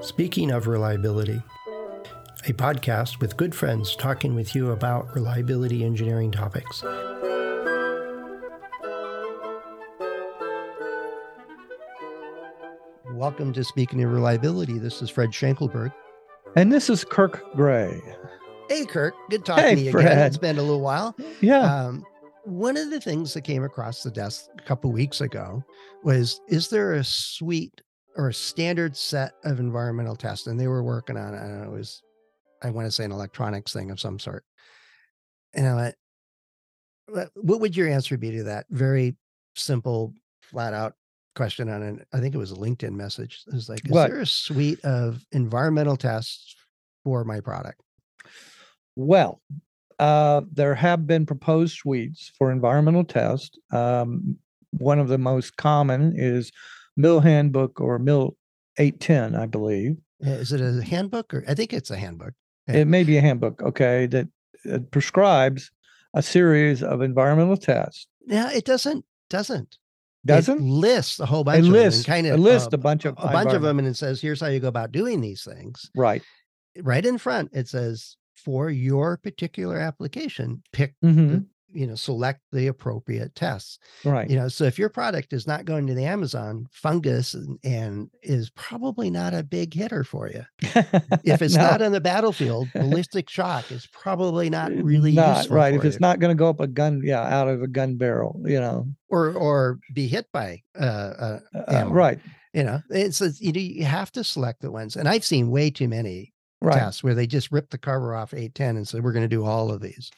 Speaking of reliability, a podcast with good friends talking with you about reliability engineering topics. Welcome to Speaking of Reliability. This is Fred Schenkelberg. And this is Kirk Gray. Hey, Kirk. Good talking Hey, to you Fred. again. It's been a little while. Yeah. Um, one of the things that came across the desk a couple weeks ago was is there a suite or a standard set of environmental tests? And they were working on, it. don't it was, I want to say an electronics thing of some sort. And I went, "What- what would your answer be to that? Very simple, flat out question on an, I think it was a LinkedIn message. It was like, is What? there a suite of environmental tests for my product? Well, uh, there have been proposed suites for environmental tests. Um, one of the most common is MIL Handbook or MIL 810, I believe. Uh, Is it a handbook or I think it's a handbook. Yeah. It may be a handbook, okay, that uh, prescribes a series of environmental tests. Yeah, it doesn't doesn't Doesn't? it lists a whole It bunch lists, them kind it of lists a bunch of a bunch of them and it says here's how you go about doing these things Right. right in front it says for your particular application pick hmm you know select the appropriate tests. Right. you know so if your product is not going to the amazon fungus and, and is probably not a big hitter for you. If it's No. not on the battlefield ballistic shock is probably not really not useful right. If it's not going to go up a gun, yeah, out of a gun barrel, you know, or or be hit by uh, uh uh, right, you know? It's it's- you, know, you have to select the ones and i've seen way too many right, tests where they just rip the cover off 810 and say we're going to do all of these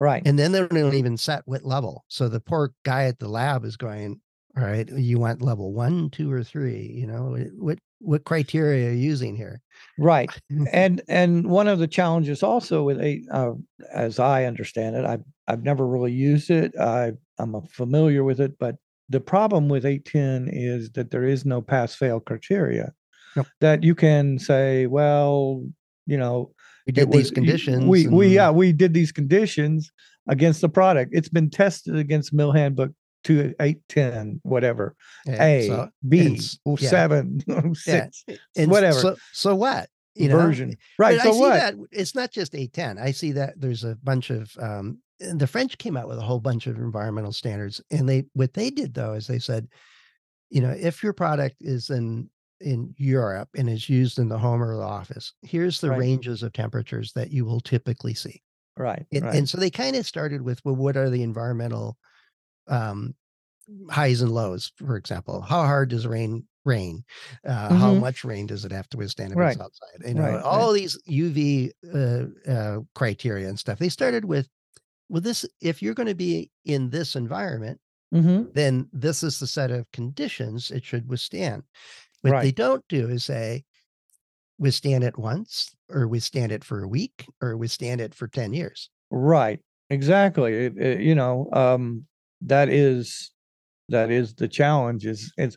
right. and then they don't even set what level so the poor guy at the lab is going all right you want level one two or three you know what- what criteria are you using here Right. And and one of the challenges also with eight, uh, as I understand it, I've I've never really used it. I I'm familiar with it, but the problem with 810 is that there is no pass fail criteria. Nope. That you can say, well, you know, we did these was- y- conditions We we and- yeah we did these conditions against the product. It's been tested against MIL Handbook two eight ten whatever yeah, A so- B it's- yeah. seven six and whatever. so, so what you know version right. But So I see what? that it's not just 810. I see that there's a bunch of um and the French came out with a whole bunch of environmental standards. And they what they did though is they said, you know, if your product is in in Europe and is used in the home or the office, here's the Right. ranges of temperatures that you will typically see. Right. And, right. and so they kind of started with well, what are the environmental um highs and lows, for example? How hard does rain rain? Uh, How Mhm. much rain does it have to withstand if Right. it's outside? You know, Right, all these UV uh, uh, criteria and stuff. They started with, well, this if you're going to be in this environment, Mhm. then this is the set of conditions it should withstand. What they don't do is say withstand it once or withstand it for a week or withstand it for 10 years. Right. Exactly. It, it- you know, um, that is that is the challenge. Is it's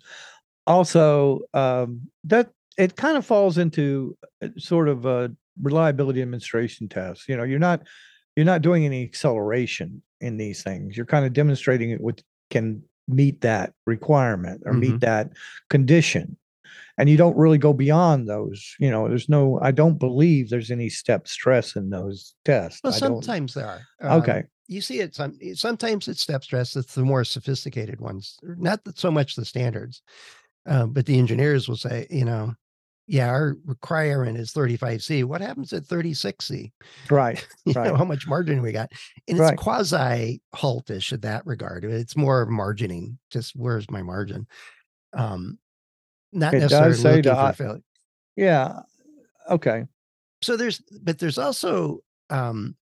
also um, that it kind of falls into uh, sort of a reliability demonstration test. You know, you're not you're not doing any acceleration in these things. You're kind of demonstrating it with can meet that requirement or Mhm. meet that condition. And you don't really go beyond those. You know, there's no. I don't believe there's any step stress in those tests. Well, sometimes there are. Okay. Um, you see it some sometimes it's step stress. It's the more sophisticated ones, not that so much the standards, um, but the engineers will say, you know, yeah, our requirement is 35C. What happens at 36C? Right. You know, how much margin we got? And Right. it's quasi haltish in that regard. It's more of margining. Just where's my margin? Um, not It does necessarily say looking to for I- failure. Yeah. Okay. so there's but there's also um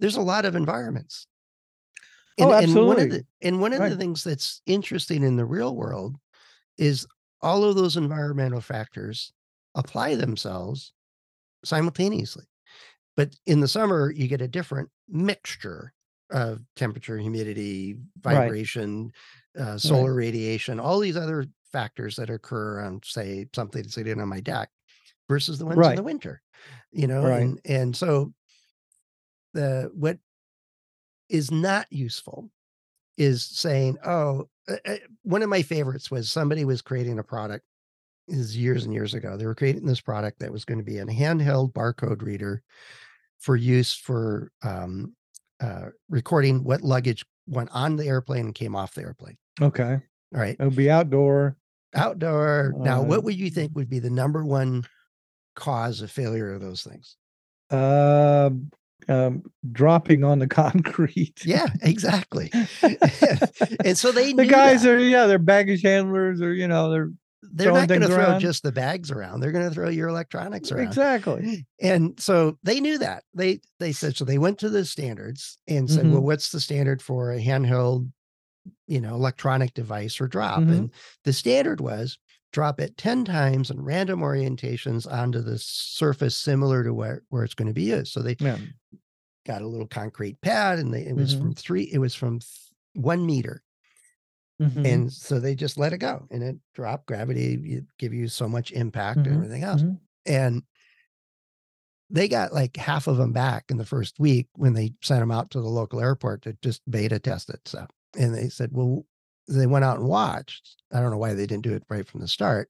there's a lot of environments Oh, and one of absolutely. the and one of the things that's interesting in the real world is all of those environmental factors apply themselves simultaneously but in the summer you get a different mixture of temperature humidity Right. vibration uh, solar radiation all these other factors that occur on say something sitting on my deck versus the ones in the winter you know Right. and and so the what is not useful is saying oh uh, one of my favorites was somebody was creating a product is years and years ago. They were creating this product that was going to be a handheld barcode reader for use for um, uh, recording what luggage went on the airplane and came off the airplane. Okay. All right. It'll be outdoor. Outdoor. now, Uh, what would you think would be the number one cause of failure of those things? Um, um, dropping on the concrete. Yeah, exactly. and so they the guys that. are yeah, they're baggage handlers or you know they're they're not going to throw around. just the bags around. They're going to throw your electronics around. exactly. And so they knew that. They they said so they went to the standards and said, Mhm. well, what's the standard for a handheld, you know, electronic device or drop? Mhm. And the standard was drop it 10 times in random orientations onto the surface similar to where, where it's going to be used. So they Yeah. got a little concrete pad and they, it was Mhm. from three, it was from th- one meter. Mhm. And so they just let it go and it dropped gravity, give you so much impact and everything else. Mhm. And they got like half of them back in the first week when they sent them out to the local airport to just beta test it. So, and they said, well, they went out and watched. I don't know why they didn't do it right from the start.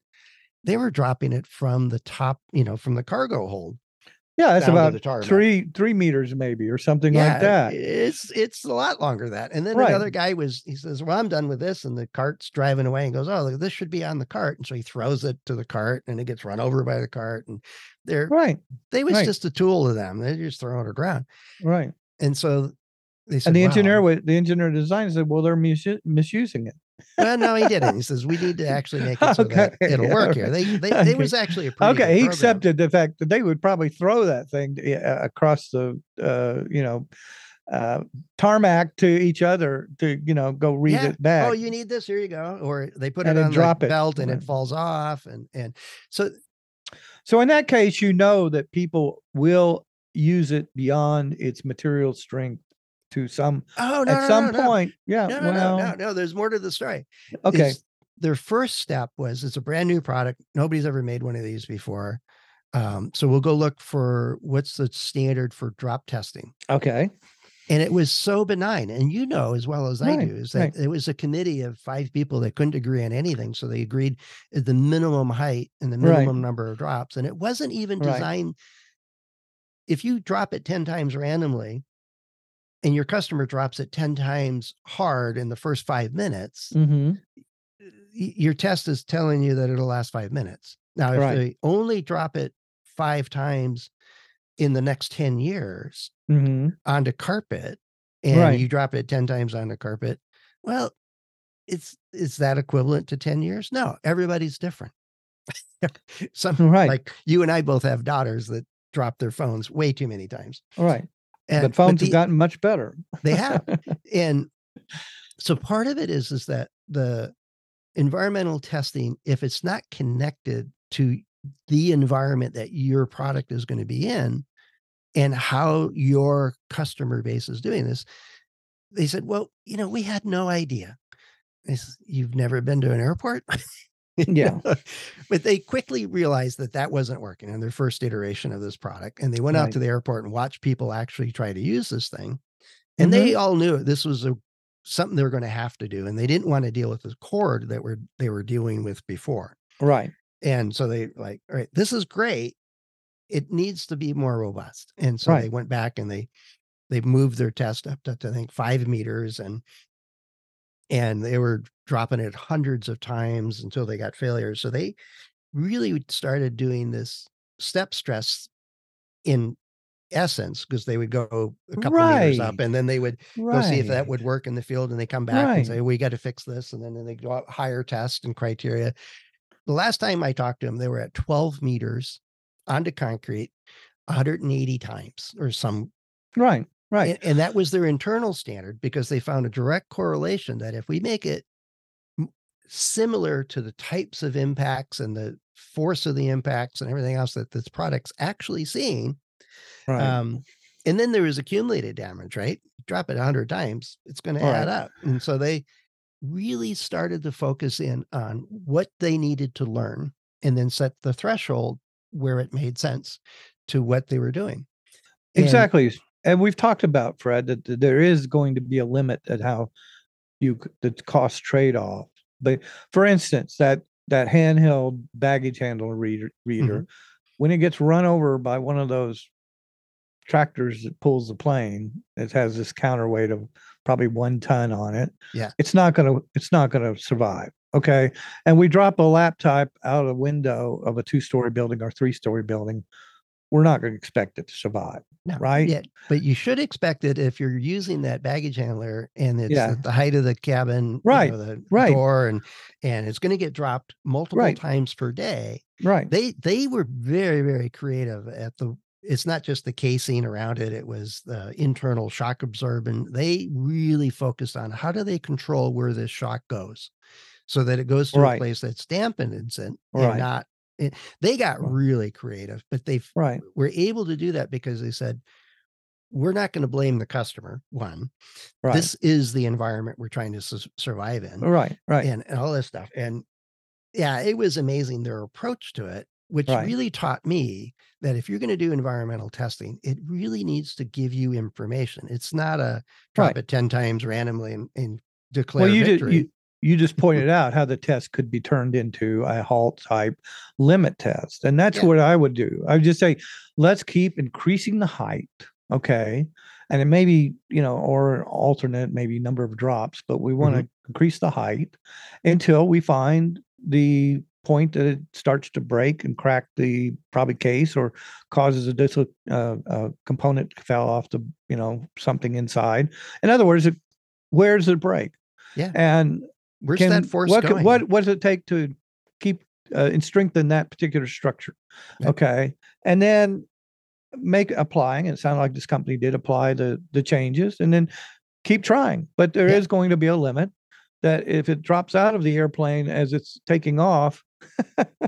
They were dropping it from the top, you know, from the cargo hold. yeah, it's about three three meters maybe or something like that. It's it's a lot longer than that. And then Right. another guy was he says, Well, I'm done with this. And the cart's driving away and goes, Oh, look, this should be on the cart. And so he throws it to the cart and it gets run over by the cart. And they're Right, they was right. just a tool to them. They just throw it around. right. And so said, And the engineer, the engineer design said, "Well, they're misu- misusing it." well, no, he didn't. He says, we need to actually make it so that it'll work here. They, they, Okay. it was actually a Okay, he program. accepted the fact that they would probably throw that thing uh, across the, uh, you know, uh, tarmac to each other to, you know, go read Yeah. it back. Oh, you need this. Here you go. Or they put And it on drop the it. belt and Right. it falls off. And and so So in that case, you know that people will use it beyond its material strength to some oh no, at no, some no, point. Yeah. No, no, well, no, no. There's more to the story. okay. is their first step was it's a brand new product. Nobody's ever made one of these before. Um, so we'll go look for what's the standard for drop testing. Okay. And it was so benign. And you know as well as I do, is that right. it was a committee of five people that couldn't agree on anything. So they agreed at the minimum height and the Right. minimum number of drops. And it wasn't even Right. designed. If you drop it 10 times randomly and your customer drops it 10 times hard in the first five minutes, hmm your test is telling you that it'll last five minutes. Now, if Right. they only drop it five times in the next 10 years hmm onto carpet and Right. you drop it 10 times onto carpet, well, it's is that equivalent to 10 years? No, everybody's different. Some Right. like you and I both have daughters that drop their phones way too many times. Right. And but phones the- have gotten much better. they have. And so part of it is is that the environmental testing if it's not connected to the environment that your product is going to be in and how your customer base is doing this they said well you know we had no idea. I said, you've never been to an airport Yeah. but they quickly realized that that wasn't working in their first iteration of this product and they went out to the airport and watched people actually try to use this thing and Mhm. they all knew this was a something they were going to have to do and they didn't want to deal with the cord that were they were dealing with before right. and so they like all right this is great it needs to be more robust and so they went back and they they moved their test up to, to, i think five meters and and they were dropping it hundreds of times until they got failures so they really started doing this step stress in essence because they would go a couple meters up and then they would Right. go see if that would work in the field and they come back and say we got to fix this and then they go out higher test and criteria the last time i talked to them they were at 12 meters onto concrete 180 times or some Right. Right. and, and that was their internal standard because they found a direct correlation that if we make it similar to the types of impacts and the force of the impacts and everything else that this product's actually seeing right. um, and then there was accumulated damage, right? Drop it a hundred times, it's going to add right. up. And so they really started to focus in on what they needed to learn and then set the threshold where it made sense to what they were doing. Exactly. And we've talked about Fred that there is going to be a limit at how you the cost trade off. But for instance, that that handheld baggage handle reader reader when it gets run over by one of those tractors that pulls the plane it has this counterweight of probably one ton on it Yeah. it's not gonna it's not gonna survive okay and we drop a laptop out of the window of a two-story building or three-story building we're not going to expect it to survive No, right Yeah, but you should expect it if you're using that baggage handler and it's Yeah. at the height of the cabin, you Right, know, the right. door, and and it's going to get dropped multiple Right. times per day. right They they were very very creative at the. It's not just the casing around it; it was the internal shock absorbent. They really focused on how do they control where this shock goes, so that it goes to Right. a place that's dampened and, and Right. not. It, they got really creative, but they right. were able to do that because they said we're not going to blame the customer one. Right. This is the environment we're trying to su- survive in right right. and, and all this stuff and yeah it was amazing their approach to it which Right. really taught me that if you're going to do environmental testing it really needs to give you information. It's not a drop Right. it 10 times randomly and, and declare well you victory did you you just pointed out how the test could be turned into a HALT type limit test and that's Yeah. what i would do i would just say let's keep increasing the height okay and it may be you know or alternate maybe number of drops but we want to Mm-hmm. increase the height until we find the point that it starts to break and crack the probably case or causes a dis- uh, uh, component to fell off the you know something inside in other words it, where does it break Yeah. and where's can- that force what, going? what what does it take to keep uh, and strengthen that particular structure? Okay. And then make applying it sounded like this company did apply the the changes and then keep trying. But there is Yeah. going to be a limit that if it drops out of the airplane as it's taking off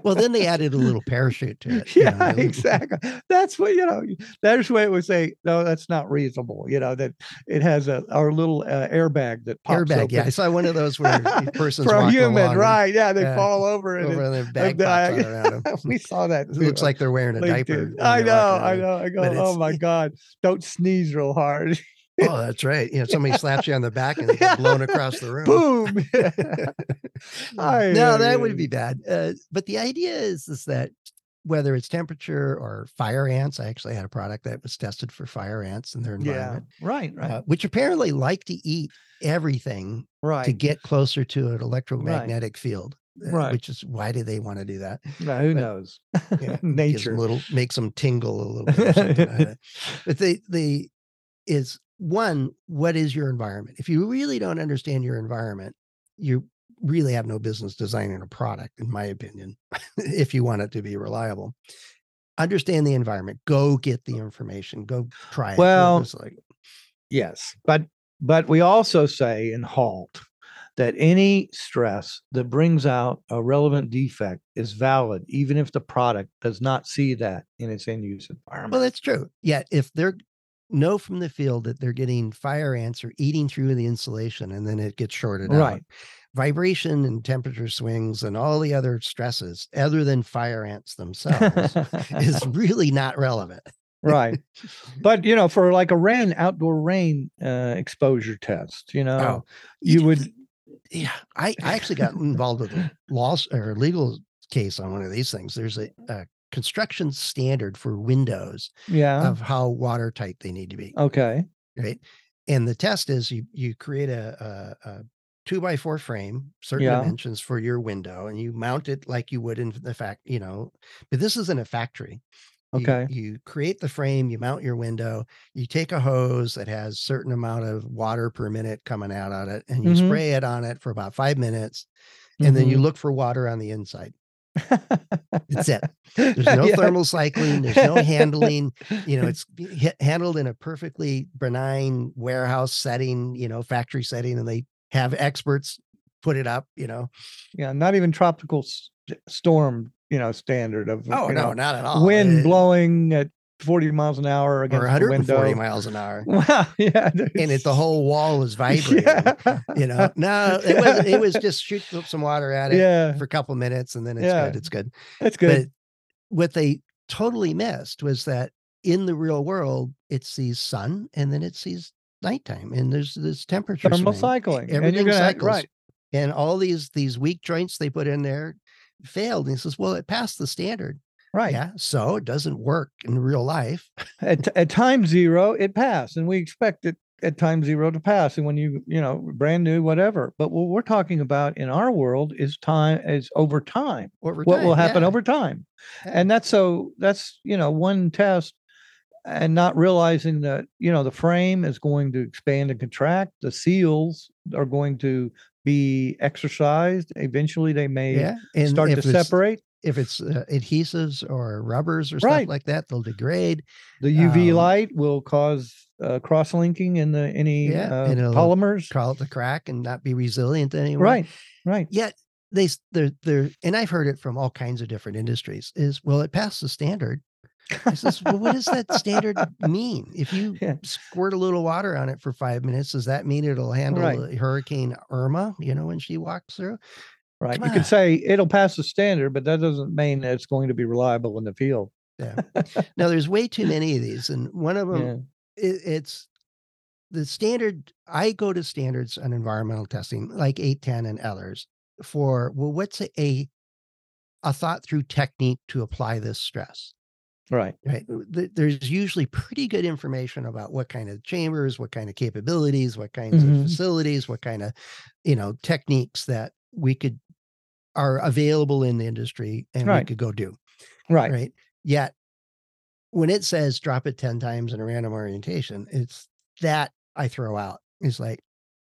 well then they added a little parachute to it you know, yeah exactly that's what you know that's where it would say no that's not reasonable you know that it has a our little uh, airbag that pops airbag yeah i saw one of those where a person's for human right yeah they Yeah. fall over and over it- and their bag pops out around them. we saw that It looks like they're wearing a diaper. I know, I know. I go, oh my god! Don't sneeze real hard. Oh, that's right. You know, somebody slaps you on the back and Yeah. blown across the room. Boom! No, that would be bad. Uh, but the idea is is that whether it's temperature or fire ants, I actually had a product that was tested for fire ants in their Yeah, environment, right, right, uh, which apparently like to eat everything right. to get closer to an electromagnetic field. uh, Right. Which is why do they want to do that? Now, who but- knows? Yeah, Nature. little makes them tingle a little bit. Or something. I don't- but they they is one what is your environment? If you really don't understand your environment you really have no business designing a product in my opinion if you want it to be reliable. Understand the environment. Go get the information. Go try it Well, like Yes, but but we also say in HALT that any stress that brings out a relevant defect is valid, even if the product does not see that in its end use environment. well that's true. Yeah if they're know from the field that they're getting fire ants or eating through the insulation and then it gets shorted out Right. vibration and temperature swings and all the other stresses other than fire ants themselves is really not relevant. right. But you know, for like a rain outdoor rain uh, exposure test, you know, you d- would Yeah, I, I actually got involved with a law or legal case on one of these things. There's a, a construction standard for windows yeah. of how watertight they need to be, Okay. right? And the test is you you create a, a, a two by four frame, certain Yeah. dimensions for your window, and you mount it like you would in the fact, you know, but this isn't a factory. Okay. You, create the frame, you mount your window, you take a hose that has certain amount of water per minute coming out of it, and you Mhm. spray it on it for about five minutes, and then you Mhm. look for water on the inside. That's it. There's no Yeah. thermal cycling, there's no handling. You know, it's handled in a perfectly benign warehouse setting, you know, factory setting, and they have experts put it up, you know. Yeah, not even tropical storm, you know, standard of Oh no, know, not at all. wind Uh, blowing at 40 miles an hour or against the 140 window. miles an hour. Wow, yeah. And it the whole wall was vibrating. yeah. You know, no, it was it was just shoot some water at it yeah, for a couple minutes and then it's Yeah. good. It's good. that's good. But what they totally missed was that in the real world, it sees sun and then it sees nighttime and there's this temperature Thermal swing. cycling. Everything have- cycles. right. And all these these weak joints they put in there failed. And he says, Well, it passed the standard. Right. Yeah. So it doesn't work in real life. At, at time zero, it passed, and we expect it at time zero to pass. And when you, you know, brand new, whatever. But what we're talking about in our world is time is over time. Over what will happen yeah. over time. Yeah. And that's so that's, you know, one test and not realizing that, you know, the frame is going to expand and contract. The seals are going to be exercised. Eventually they may yeah. Start to separate. If it's uh, adhesives or rubbers or Right. stuff like that, they'll degrade. The UV um, light will cause uh, cross linking in the any Yeah, uh, polymers. call it the crack and not be resilient anymore. Right. Right. Yet they they're they're and I've heard it from all kinds of different industries is well it passed the standard. I says, well, what does that standard mean? If you Yeah. squirt a little water on it for five minutes, does that mean it'll handle Right. Hurricane Irma? You know when she walks through. Right. Come You could on. say it'll pass the standard, but that doesn't mean that it's going to be reliable in the field. Yeah. now there's way too many of these, and one of them Yeah. it, it's the standard i go to standards on environmental testing like 810 and others for well what's a a, a thought through technique to apply this stress Right. right there's usually pretty good information about what kind of chambers what kind of capabilities what kinds Mhm. of facilities what kind of you know techniques that we could are available in the industry and we could go do Right. right? Yet when it says drop it 10 times in a random orientation, it's that I throw out. It's like,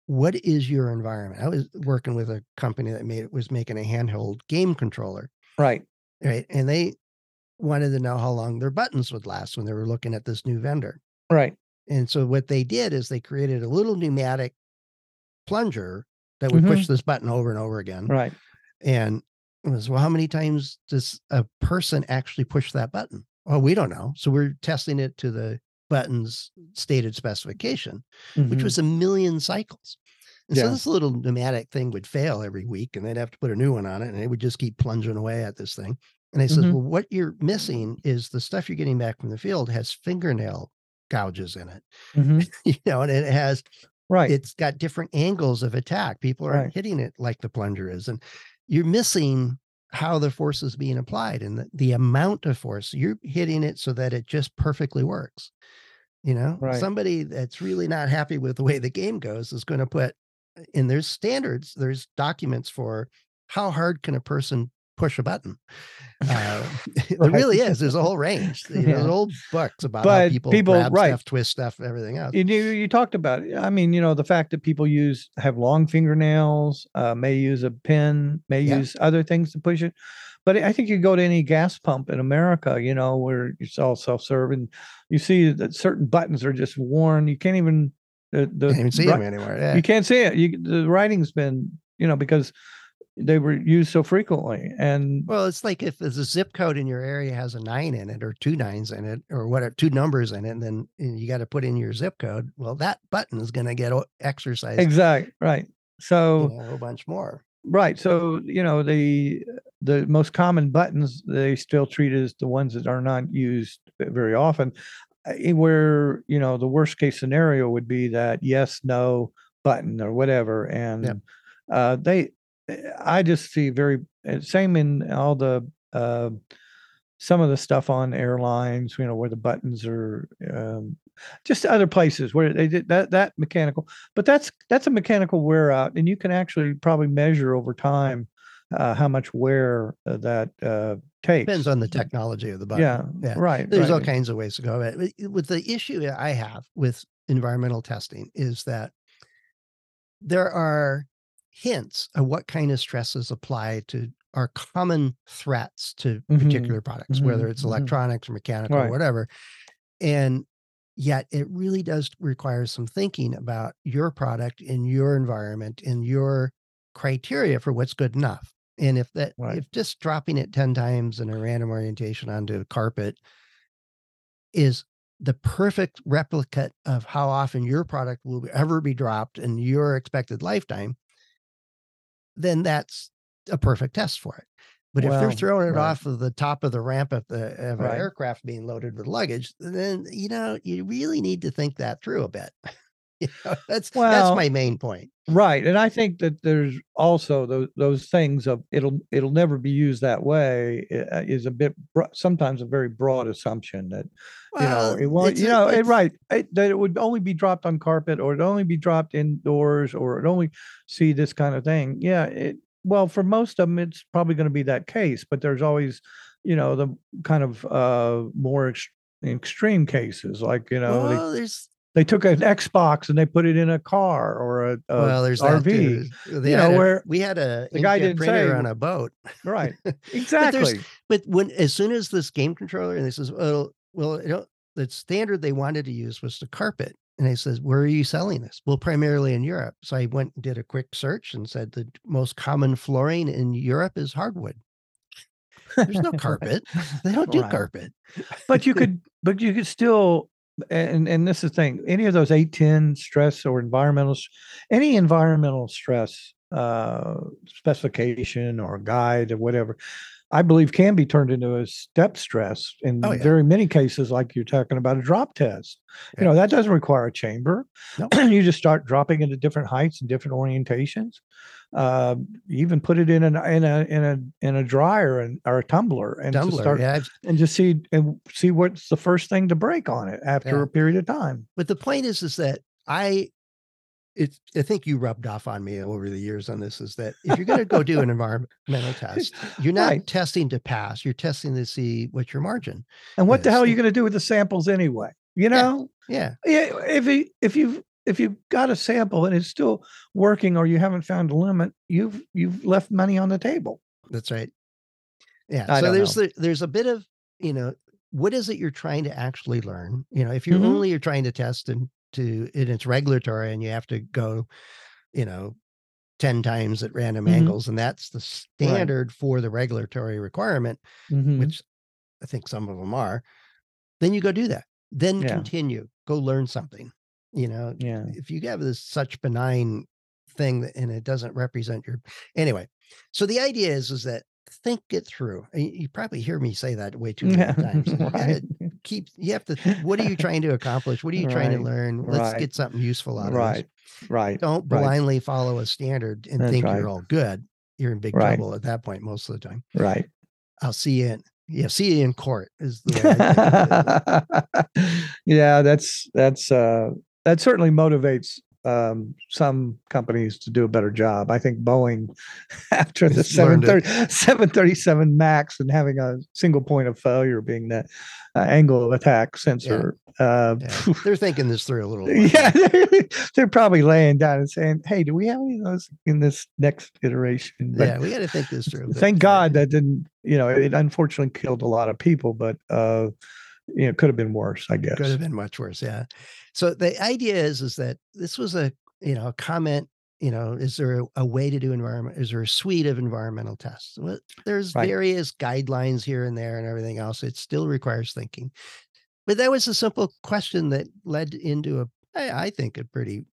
what is your environment? I was working with a company that made it was making a handheld game controller, Right. right? And they wanted to know how long their buttons would last when they were looking at this new vendor. Right. And so what they did is they created a little pneumatic plunger that would push mm-hmm. this button over and over again. Right. And it was, well, how many times does a person actually push that button? Well, we don't know. So we're testing it to the button's stated specification, which Mhm. was a million cycles. And so this little pneumatic thing would fail every week and they'd have to put a new one on it and it would just keep plunging away at this thing. And I said, Mhm. well, what you're missing is the stuff you're getting back from the field has fingernail gouges in it, Mhm. you know, and it has Right. it's got different angles of attack. People aren't Right. hitting it like the plunger is. And you're missing how the force is being applied and the, the amount of force. You're hitting it so that it just perfectly works. You know, Right. somebody that's really not happy with the way the game goes is going to put uh, in there's standards, there's documents for how hard can a person push a button. Uh, There really is. There's a whole range. You know, Yeah. There's old books about But how people, people- grab right. stuff, twist stuff, everything else. you, you talked about it. I mean, you know, the fact that people use have long fingernails, uh, may use a pin, may Yeah. use other things to push it. But I think you go to any gas pump in America, you know, where it's all self-serve, and you see that certain buttons are just worn. You can't even the the Can't even see them anymore. Yeah. you can't see it. You the writing's been, you know, because they were used so frequently. And Well, it's like if there's a zip code in your area has a nine in it or two nines in it or whatever, two numbers in it, and then you got to put in your zip code. Well, that button is going to get exercised exact right. So you know, a whole bunch more. Right. So, you know, the the most common buttons they still treat as the ones that are not used very often. eh, Where, you know, the worst case scenario would be that yes, no button or whatever. And uh they I just see very eh, same in all the uh some of the stuff on airlines, you know, where the buttons are um just other places where they did that that mechanical but that's that's a mechanical wear out and you can actually probably measure over time uh, how much wear uh, that uh, takes Depends on the technology of the button. yeah, yeah. right There's all kinds of ways to go. But with- with the issue I have with environmental testing is that there are hints of what kind of stresses apply to our common threats to Mhm, particular products, whether mhm, it's mhm. electronics or mechanical or whatever. And yet it really does require some thinking about your product in your environment and your criteria for what's good enough. And if that Right. if just dropping it 10 times in a random orientation onto a carpet is the perfect replicate of how often your product will ever be dropped in your expected lifetime, then that's a perfect test for it. But if they're throwing it right. off of the top of the ramp of the of an aircraft being loaded with luggage, then you know you really need to think that through a bit. You know, that's that's my main point. Right, and I think that there's also those those things of it'll it'll never be used that way uh, is a bit sometimes a very broad assumption that you know it won't you know it, right it, that it would only be dropped on carpet or it'd only be dropped indoors or it only see this kind of thing. Yeah, it well for most of them it's probably going to be that case, but there's always you know the kind of uh more ex- extreme cases like you know they Well, there's they took an Xbox and they put it in a car or a, a well, there's RV. you know, a- where we had a the guy didn't printer say- on a boat. Right. Exactly. But when as soon as this game controller and they says, well, well, you know, the standard they wanted to use was the carpet. And I says, where are you selling this? Well, primarily in Europe. So I went and did a quick search and said the most common flooring in Europe is hardwood. There's no carpet. They don't do Right. carpet. but you could but you could still and and this is the thing any of those 810 stress or environmental any environmental stress uh specification or guide or whatever i believe can be turned into a step stress in Oh, yeah. very many cases like you're talking about a drop test you know that doesn't require a chamber No. you just start dropping into different heights and different orientations uh, even put it in an in a in a in a dryer and or a tumbler and just Tumbler. start Yeah. And just see and see what's the first thing to break on it after Yeah. a period of time. But the point is, is that I, it's, I think you rubbed off on me over the years on this is that if you're going to go do an environmental test, you're not Right. testing to pass, you're testing to see what your margin. And what the Yes. hell are you going to do with the samples anyway? You know, Yeah. yeah. If you if you've if you've got a sample and it's still working or you haven't found a limit, you've you've left money on the table. That's right. Yeah. I so there's the, there's a bit of, you know, what is it you're trying to actually learn? You know, if you're Mhm. only you're trying to test and to and it's regulatory and you have to go, you know, 10 times at random Mhm. angles, and that's the standard for the regulatory requirement, Mhm. which I think some of them are, then you go do that. Then Yeah. continue, go learn something. You know, yeah. if you have this such benign thing that, and it doesn't represent your anyway. So the idea is is that think it through. You you probably hear me say that way too many Yeah. times. Right. keep you have to what are you trying to accomplish? What are you trying to learn? Let's Right. get something useful out of Right. this. Right. Right. Don't Right. blindly follow a standard and That's think right. you're all good. You're in big Right. trouble at that point most of the time. Right. I'll see you in yeah, see you in court is the way I think of it. yeah, that's that's uh that certainly motivates um some companies to do a better job. I think Boeing after the It's learned it. 730, 737 Max and having a single point of failure being the uh, angle of attack sensor. Uh Yeah. They're thinking this through a little. more. yeah, they're, they're probably laying down and saying, "Hey, do we have any of those in this next iteration?" But yeah, we got to think this through. thank God that didn't, you know, it unfortunately killed a lot of people, but uh, you know, it could have been worse, I guess. could have been much worse yeah so the idea is is that this was a you know a comment you know is there a, a way to do environment is there a suite of environmental tests well, there's Right. various guidelines here and there and everything else it still requires thinking but that was a simple question that led into a i, I think a pretty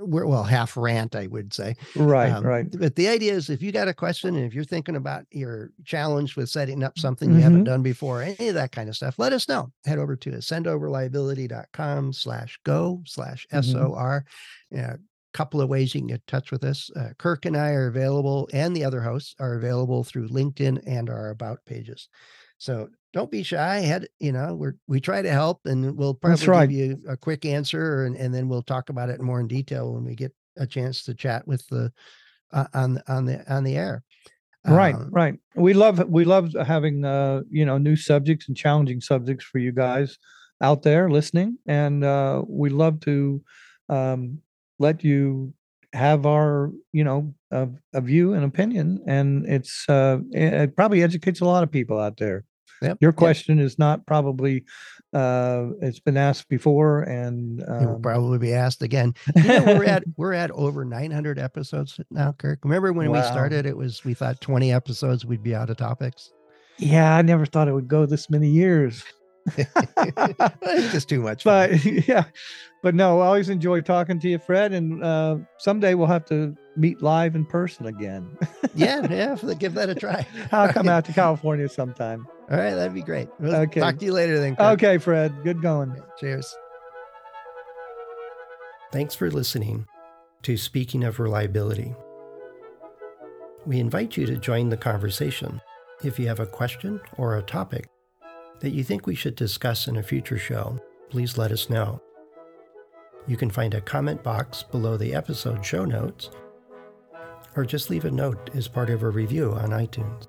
well half rant i would say Right, um, right. But the idea is if you got a question and if you're thinking about your challenge with setting up something you haven't Mhm. done before, any of that kind of stuff, let us know. Head over to accendoreliability.com slash go slash. SOR. Yeah, a couple of ways you can get in touch with us. Uh, Kirk and I are available and the other hosts are available through LinkedIn and our about pages. So don't be shy. Head, you know, we're we try to help and we'll probably right. give you a quick answer and, and then we'll talk about it more in detail when we get a chance to chat with the uh, on on the on the air. right, Um, right. We love we love having uh, you know, new subjects and challenging subjects for you guys out there listening. And uh we love to um let you have our, you know, a, a view and opinion. And it's uh it, it probably educates a lot of people out there. Yep, Your yep. question is not probably uh it's been asked before and It will um, probably be asked again. You know, we're at we're at over 900 episodes now, Kirk. Remember when we started? It was we thought 20 episodes we'd be out of topics. yeah, I never thought it would go this many years. It's just too much. fun. but yeah, but no, I always enjoy talking to you, Fred. And uh, someday we'll have to meet live in person again. yeah, yeah, give that a try. I'll come out to California sometime. All right, that'd be great. We'll Okay. Talk to you later then. Kirk. Okay, Fred. Good going. Cheers. Thanks for listening to Speaking of Reliability. We invite you to join the conversation. If you have a question or a topic that you think we should discuss in a future show, please let us know. You can find a comment box below the episode show notes, or just leave a note as part of a review on iTunes.